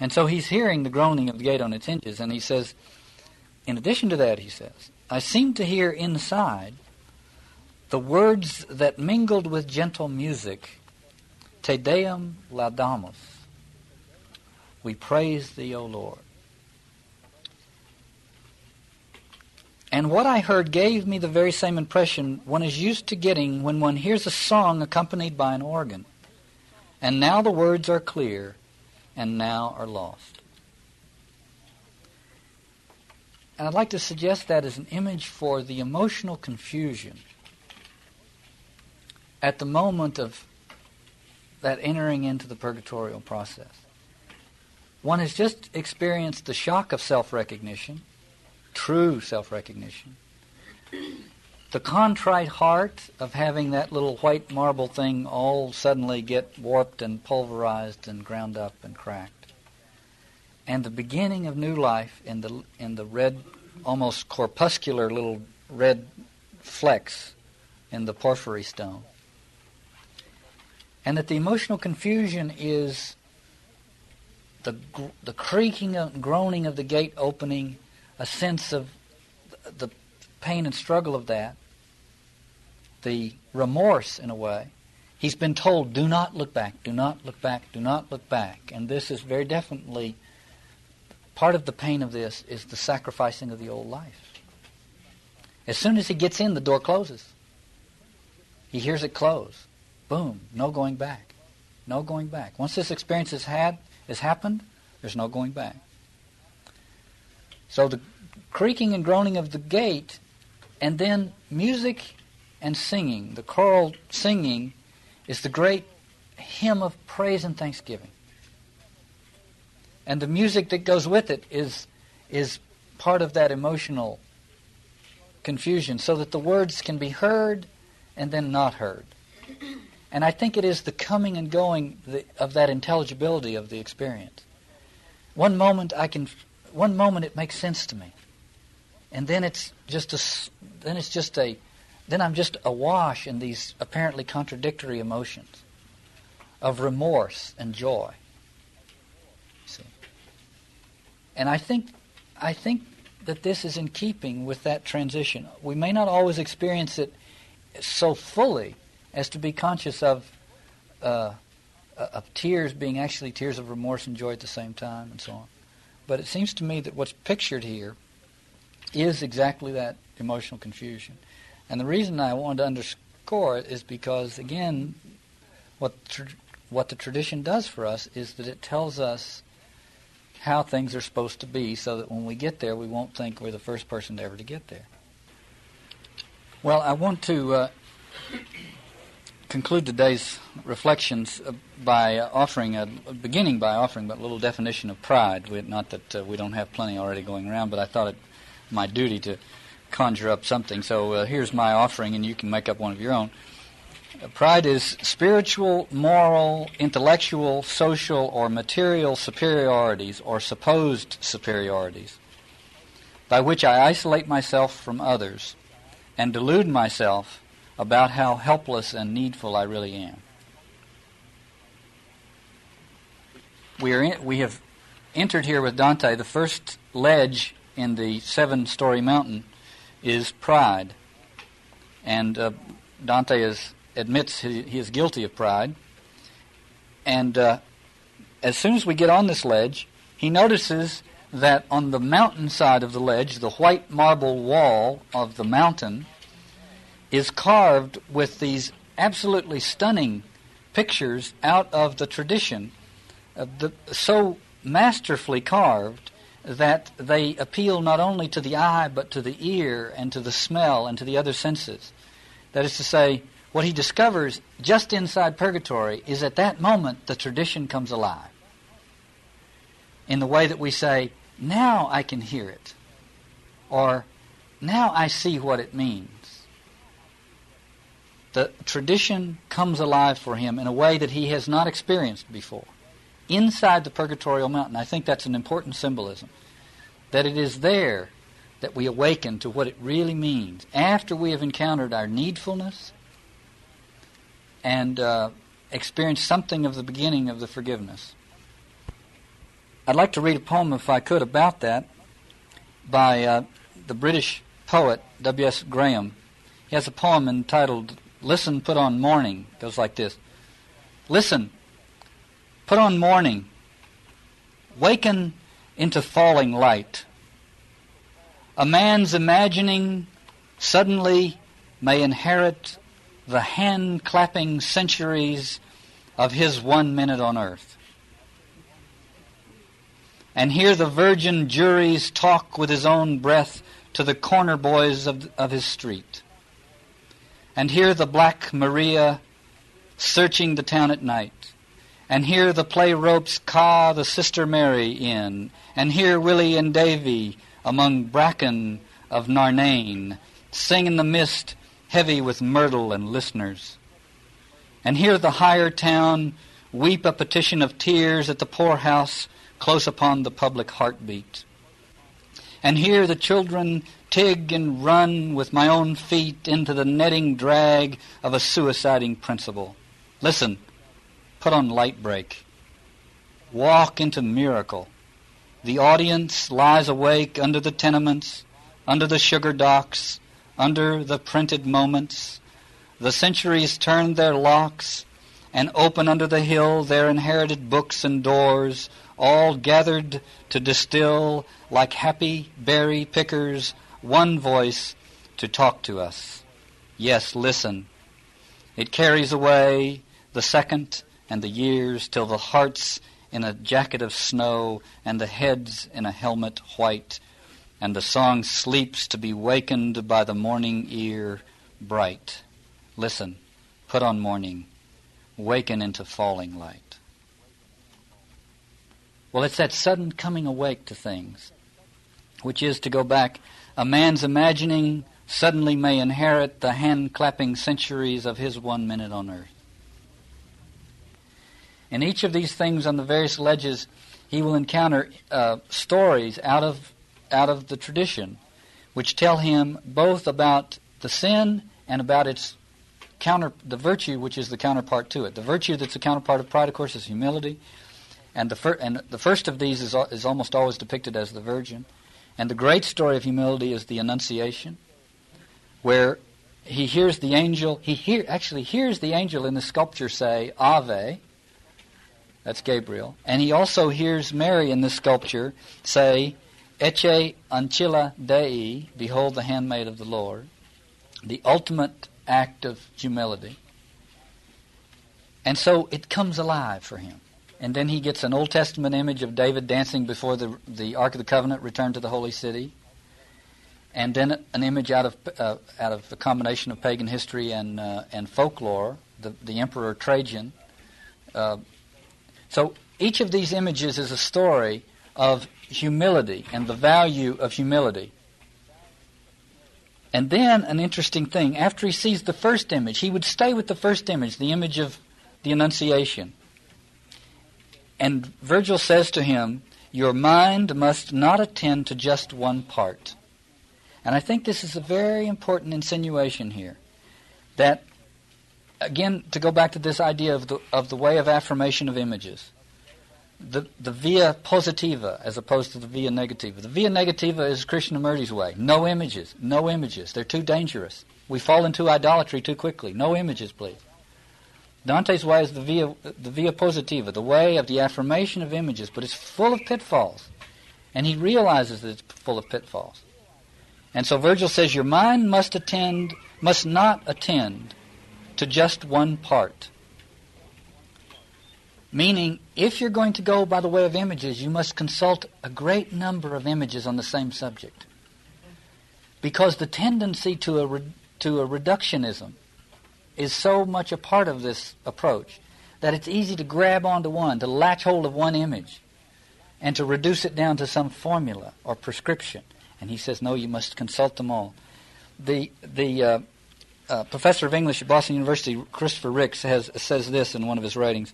And so he's hearing the groaning of the gate on its hinges, and he says, in addition to that, he says, I seem to hear inside the words that mingled with gentle music Te Deum laudamus. We praise thee, O Lord. And what I heard gave me the very same impression one is used to getting when one hears a song accompanied by an organ. And now the words are clear, and now are lost. And I'd like to suggest that as an image for the emotional confusion at the moment of that entering into the purgatorial process. One has just experienced the shock of self recognition, true self recognition, the contrite heart of having that little white marble thing all suddenly get warped and pulverized and ground up and cracked, and the beginning of new life in the in the red, almost corpuscular little red flecks in the porphyry stone. And that the emotional confusion is the, the creaking and groaning of the gate opening, a sense of the pain and struggle of that, the remorse in a way. He's been told, do not look back, do not look back, do not look back. And this is very definitely part of the pain of this is the sacrificing of the old life. As soon as he gets in, the door closes. He hears it close. Boom, no going back. No going back. Once this experience has had has happened, there's no going back. So the creaking and groaning of the gate, and then music and singing, the choral singing, is the great hymn of praise and thanksgiving. And the music that goes with it is is part of that emotional confusion, so that the words can be heard and then not heard. And I think it is the coming and going of that intelligibility of the experience. One moment I can, one moment it makes sense to me, and then it's just a, then it's just a, then I'm just awash in these apparently contradictory emotions of remorse and joy. See, and I think, I think that this is in keeping with that transition. We may not always experience it so fully as to be conscious of uh, of tears being actually tears of remorse and joy at the same time, and so on. But it seems to me that what's pictured here is exactly that emotional confusion. And the reason I wanted to underscore it is because, again, what what the tradition does for us is that it tells us how things are supposed to be, so that when we get there, we won't think we're the first person ever to get there. Well, I want to uh, conclude today's reflections uh, by offering a beginning by offering a little definition of pride. We, not that uh, we don't have plenty already going around, but I thought it my duty to conjure up something. So uh, here's my offering, and you can make up one of your own. Uh, pride is spiritual, moral, intellectual, social, or material superiorities or supposed superiorities by which I isolate myself from others and delude myself about how helpless and needful I really am. We, are in, we have entered here with Dante. The first ledge in the seven story mountain is pride. And uh, Dante is, admits he, he, is guilty of pride. And uh, as soon as we get on this ledge, he notices that on the mountain side of the ledge, the white marble wall of the mountain is carved with these absolutely stunning pictures out of the tradition, uh, the, so masterfully carved that they appeal not only to the eye but to the ear and to the smell and to the other senses. That is to say, what he discovers just inside purgatory is at that moment the tradition comes alive. In the way that we say, now I can hear it, or now I see what it means. The tradition comes alive for him in a way that he has not experienced before. Inside the purgatorial mountain, I think that's an important symbolism. That it is there that we awaken to what it really means after we have encountered our needfulness and uh, experienced something of the beginning of the forgiveness. I'd like to read a poem, if I could, about that by uh, the British poet W.S. Graham. He has a poem entitled Listen, Put on Morning. Goes like this Listen, put on morning, waken into falling light. A man's imagining suddenly may inherit the hand clapping centuries of his one minute on earth. And hear the virgin juries talk with his own breath to the corner boys of, of his street. And hear the black Maria searching the town at night. And hear the play ropes caw the Sister Mary in. And hear Willie and Davy among bracken of Narnain, sing in the mist heavy with myrtle and listeners. And hear the higher town weep a petition of tears at the poorhouse close upon the public heartbeat. And hear the children tig and run with my own feet into the netting drag of a suiciding principle. Listen, put on light break. Walk into miracle. The audience lies awake under the tenements, under the sugar docks, under the printed moments. The centuries turn their locks and open under the hill their inherited books and doors, all gathered to distill like happy berry pickers one voice to talk to us. Yes, listen. It carries away the second and the years till the hearts in a jacket of snow, and the heads in a helmet white, and the song sleeps to be wakened by the morning ear bright. Listen, put on morning, waken into falling light. Well, it's that sudden coming awake to things, which is to go back. A man's imagining suddenly may inherit the hand clapping centuries of his one minute on earth. In each of these things on the various ledges, he will encounter uh, stories out of, out of the tradition which tell him both about the sin and about its counter, the virtue which is the counterpart to it. The virtue that's the counterpart of pride, of course, is humility. And the, fir- and the first of these is, is almost always depicted as the virgin. And the great story of humility is the Annunciation, where he hears the angel, he hear, actually hears the angel in the sculpture say, Ave, that's Gabriel. And he also hears Mary in this sculpture say, Ecce ancilla Dei, behold the handmaid of the Lord, the ultimate act of humility. And so it comes alive for him. And then he gets an Old Testament image of David dancing before the, the Ark of the Covenant returned to the holy city. And then an image out of, uh, out of a combination of pagan history and, uh, and folklore, the, the Emperor Trajan uh, so each of these images is a story of humility and the value of humility. And then an interesting thing, after he sees the first image, he would stay with the first image, the image of the Annunciation. And Virgil says to him, Your mind must not attend to just one part. And I think this is a very important insinuation here. That again, to go back to this idea of the, of the way of affirmation of images, the, the via positiva as opposed to the via negativa. The via negativa is Krishnamurti's way. No images, no images. They're too dangerous. We fall into idolatry too quickly. No images, please. Dante's way is the via, the via positiva, the way of the affirmation of images, but it's full of pitfalls. And he realizes that it's full of pitfalls. And so Virgil says your mind must attend, must not attend to just one part. Meaning, if you're going to go by the way of images, you must consult a great number of images on the same subject. Because the tendency to a, re- to a reductionism is so much a part of this approach that it's easy to grab onto one, to latch hold of one image, and to reduce it down to some formula or prescription. And he says, no, you must consult them all. The, the uh, uh, professor of English at Boston University, Christopher Ricks, has, says this in one of his writings.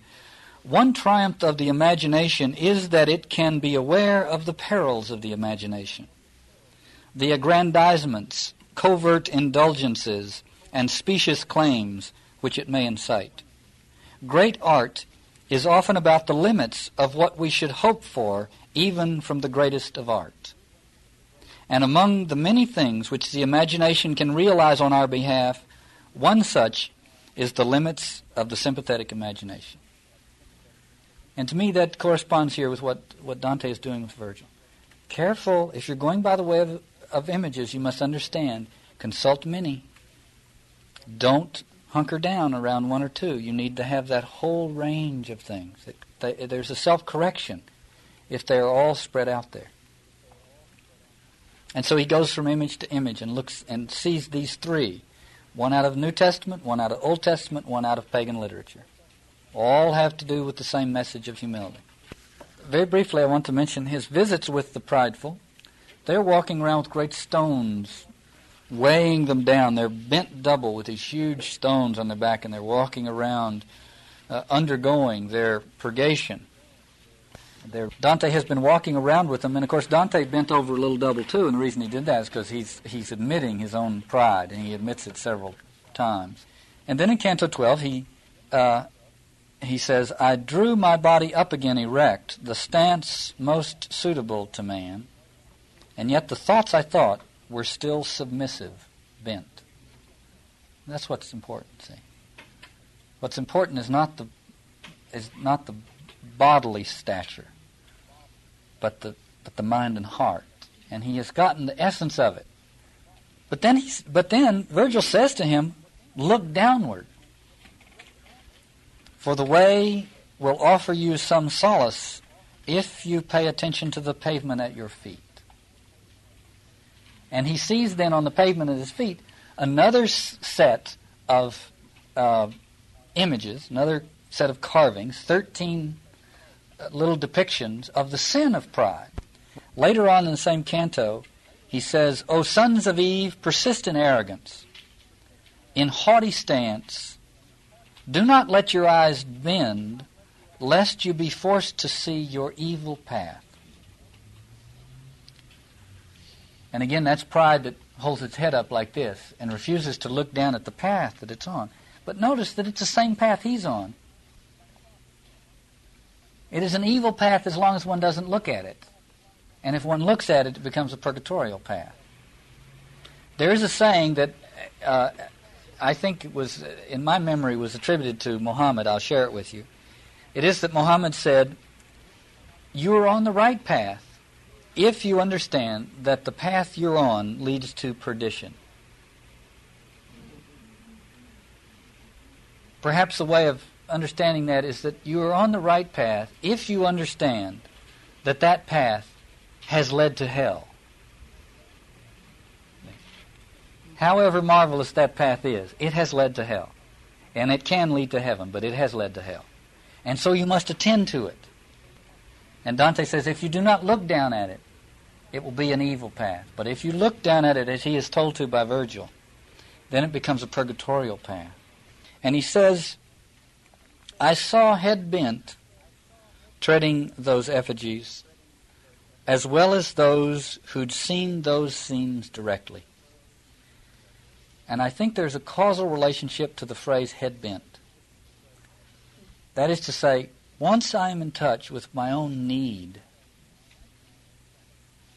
One triumph of the imagination is that it can be aware of the perils of the imagination. The aggrandizements, covert indulgences, and specious claims which it may incite. Great art is often about the limits of what we should hope for even from the greatest of art. And among the many things which the imagination can realize on our behalf, one such is the limits of the sympathetic imagination. And to me, that corresponds here with what, what Dante is doing with Virgil. Careful, if you're going by the way of, of images, you must understand consult many. Don't hunker down around one or two. You need to have that whole range of things. They, there's a self correction if they're all spread out there. And so he goes from image to image and looks and sees these three one out of New Testament, one out of Old Testament, one out of pagan literature. All have to do with the same message of humility. Very briefly, I want to mention his visits with the prideful. They're walking around with great stones, weighing them down. They're bent double with these huge stones on their back, and they're walking around, uh, undergoing their purgation. There, Dante has been walking around with them, and of course Dante bent over a little double too. And the reason he did that is because he's he's admitting his own pride, and he admits it several times. And then in Canto 12, he uh, he says, "I drew my body up again erect, the stance most suitable to man, and yet the thoughts I thought were still submissive, bent." That's what's important. See, what's important is not the is not the bodily stature but the, but the mind and heart. And he has gotten the essence of it. But then, he's, but then Virgil says to him, Look downward. For the way will offer you some solace if you pay attention to the pavement at your feet. And he sees then on the pavement at his feet another set of uh, images, another set of carvings, 13 little depictions of the sin of pride. Later on in the same canto, he says, O sons of Eve, persist in arrogance, in haughty stance. Do not let your eyes bend, lest you be forced to see your evil path. And again, that's pride that holds its head up like this and refuses to look down at the path that it's on. But notice that it's the same path he's on. It is an evil path as long as one doesn't look at it. And if one looks at it, it becomes a purgatorial path. There is a saying that uh, I think it was, in my memory, was attributed to Muhammad. I'll share it with you. It is that Muhammad said, You are on the right path if you understand that the path you're on leads to perdition. Perhaps the way of understanding that is that you are on the right path if you understand that that path has led to hell. However marvelous that path is, it has led to hell. And it can lead to heaven, but it has led to hell. And so you must attend to it. And Dante says if you do not look down at it, it will be an evil path. But if you look down at it as he is told to by Virgil, then it becomes a purgatorial path. And he says I saw head bent treading those effigies, as well as those who'd seen those scenes directly. And I think there's a causal relationship to the phrase head bent. That is to say, once I am in touch with my own need,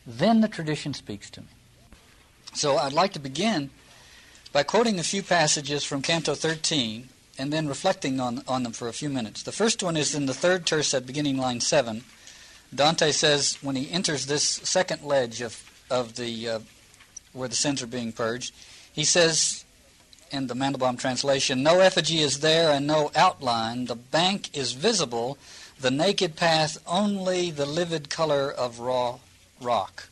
then the tradition speaks to me. So I'd like to begin by quoting a few passages from Canto 13 and then reflecting on, on them for a few minutes. The first one is in the third terce at beginning line 7. Dante says when he enters this second ledge of, of the uh, where the sins are being purged, he says in the Mandelbaum translation, no effigy is there and no outline. The bank is visible, the naked path only the livid color of raw rock.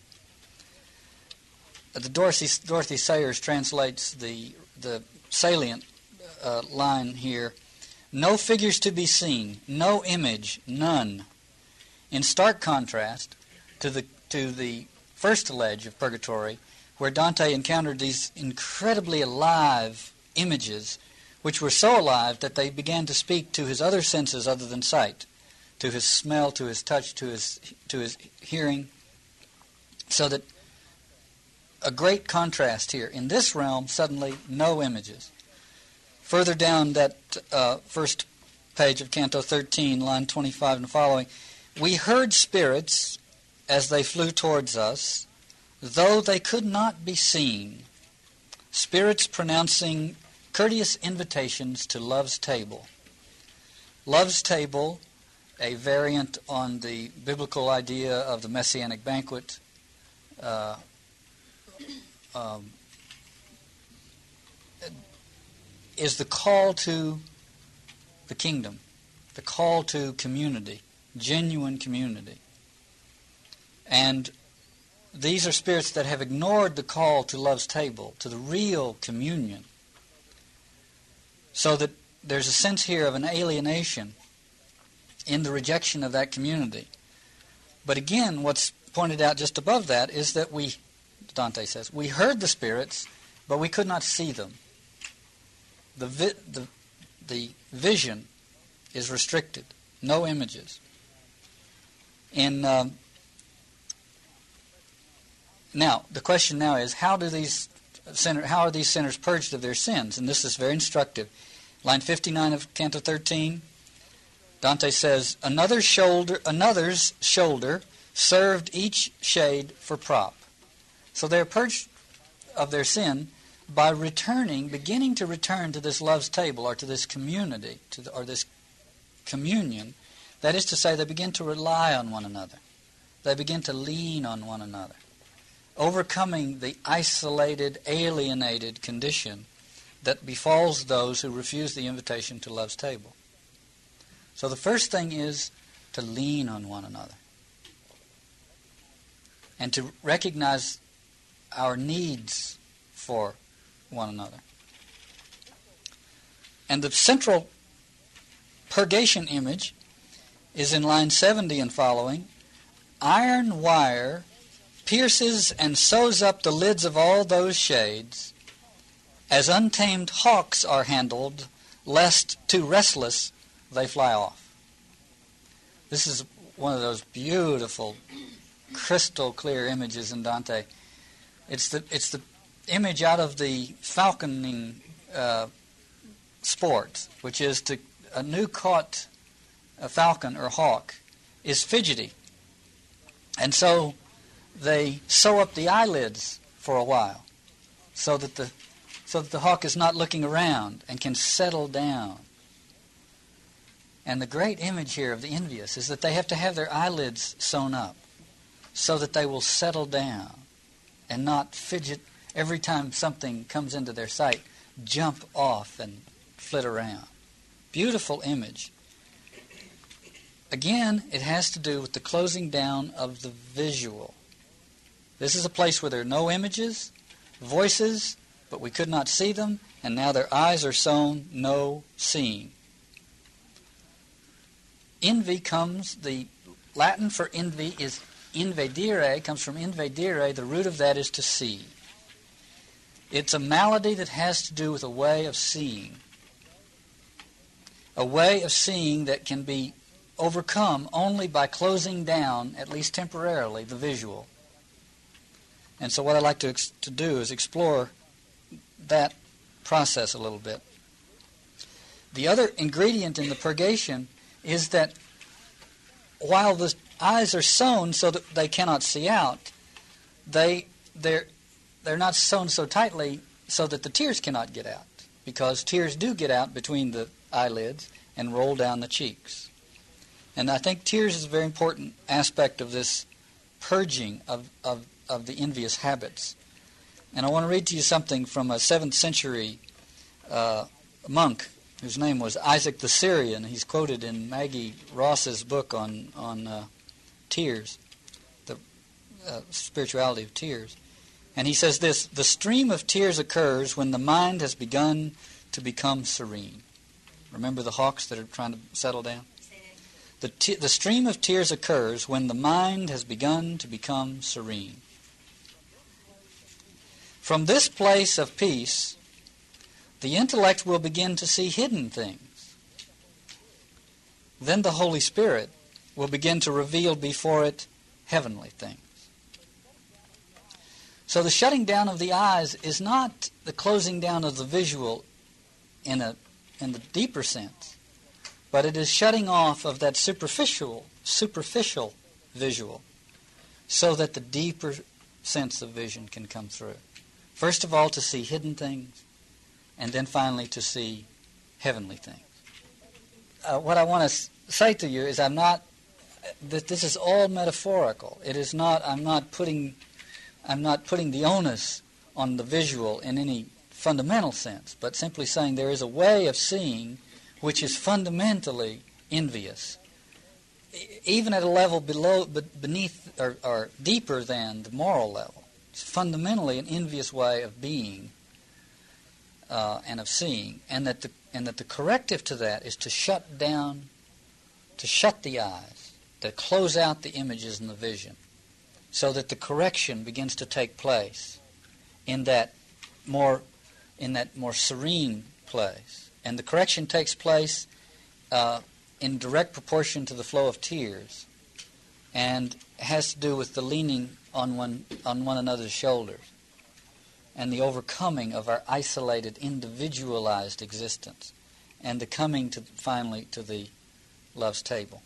Uh, the Dorothy, Dorothy Sayers translates the, the salient uh, line here. No figures to be seen, no image, none. In stark contrast to the, to the first ledge of Purgatory, where Dante encountered these incredibly alive images, which were so alive that they began to speak to his other senses other than sight, to his smell, to his touch, to his, to his hearing, so that a great contrast here. In this realm, suddenly, no images. Further down that uh, first page of Canto 13, line 25 and following, we heard spirits as they flew towards us, though they could not be seen. Spirits pronouncing courteous invitations to love's table. Love's table, a variant on the biblical idea of the messianic banquet, uh, um, is the call to the kingdom, the call to community, genuine community. And these are spirits that have ignored the call to love's table, to the real communion. So that there's a sense here of an alienation in the rejection of that community. But again, what's pointed out just above that is that we, Dante says, we heard the spirits, but we could not see them. The, vi- the, the vision is restricted, no images. In um, now, the question now is how do these sinner, how are these sinners purged of their sins? And this is very instructive. Line 59 of Canto 13, Dante says, Another shoulder, another's shoulder served each shade for prop. So they're purged of their sin by returning, beginning to return to this love's table or to this community, to the, or this communion. That is to say, they begin to rely on one another. They begin to lean on one another overcoming the isolated, alienated condition that befalls those who refuse the invitation to love's table. So the first thing is to lean on one another and to recognize our needs for one another. And the central purgation image is in line 70 and following iron wire pierces and sews up the lids of all those shades, as untamed hawks are handled, lest too restless they fly off. This is one of those beautiful, crystal clear images in Dante. It's the it's the image out of the falconing uh, sport, which is to a new caught a falcon or hawk is fidgety, and so they sew up the eyelids for a while so that the so that the hawk is not looking around and can settle down. And the great image here of the envious is that they have to have their eyelids sewn up so that they will settle down and not fidget every time something comes into their sight, jump off and flit around. Beautiful image. Again, it has to do with the closing down of the visual. This is a place where there are no images, voices, but we could not see them, and now their eyes are sown, no seeing. Envy comes, the Latin for envy is invedire, comes from invedire, the root of that is to see. It's a malady that has to do with a way of seeing. A way of seeing that can be overcome only by closing down, at least temporarily, the visual. And so, what I'd like to, to do is explore that process a little bit. The other ingredient in the purgation is that while the eyes are sewn so that they cannot see out, they they're they're not sewn so tightly so that the tears cannot get out because tears do get out between the eyelids and roll down the cheeks. And I think tears is a very important aspect of this purging of, of, of the envious habits. And I want to read to you something from a 7th century uh, monk whose name was Isaac the Syrian. He's quoted in Maggie Ross's book on, on uh, tears, the uh, spirituality of tears. And he says this The stream of tears occurs when the mind has begun to become serene. Remember the hawks that are trying to settle down? The, te- the stream of tears occurs when the mind has begun to become serene. From this place of peace, the intellect will begin to see hidden things. Then the Holy Spirit will begin to reveal before it heavenly things. So the shutting down of the eyes is not the closing down of the visual in a in the deeper sense, but it is shutting off of that superficial superficial visual so that the deeper sense of vision can come through. First of all to see hidden things and then finally to see heavenly things. Uh, what I want to say to you is I'm not that this is all metaphorical. It is not I'm not putting I'm not putting the onus on the visual in any fundamental sense, but simply saying there is a way of seeing which is fundamentally envious, even at a level below, beneath, or, or deeper than the moral level. It's fundamentally an envious way of being uh, and of seeing, and that the and that the corrective to that is to shut down, to shut the eyes, to close out the images and the vision, so that the correction begins to take place in that more in that more serene place. And the correction takes place uh, in direct proportion to the flow of tears and has to do with the leaning on one, on one another's shoulders and the overcoming of our isolated, individualized existence and the coming to finally to the love's table.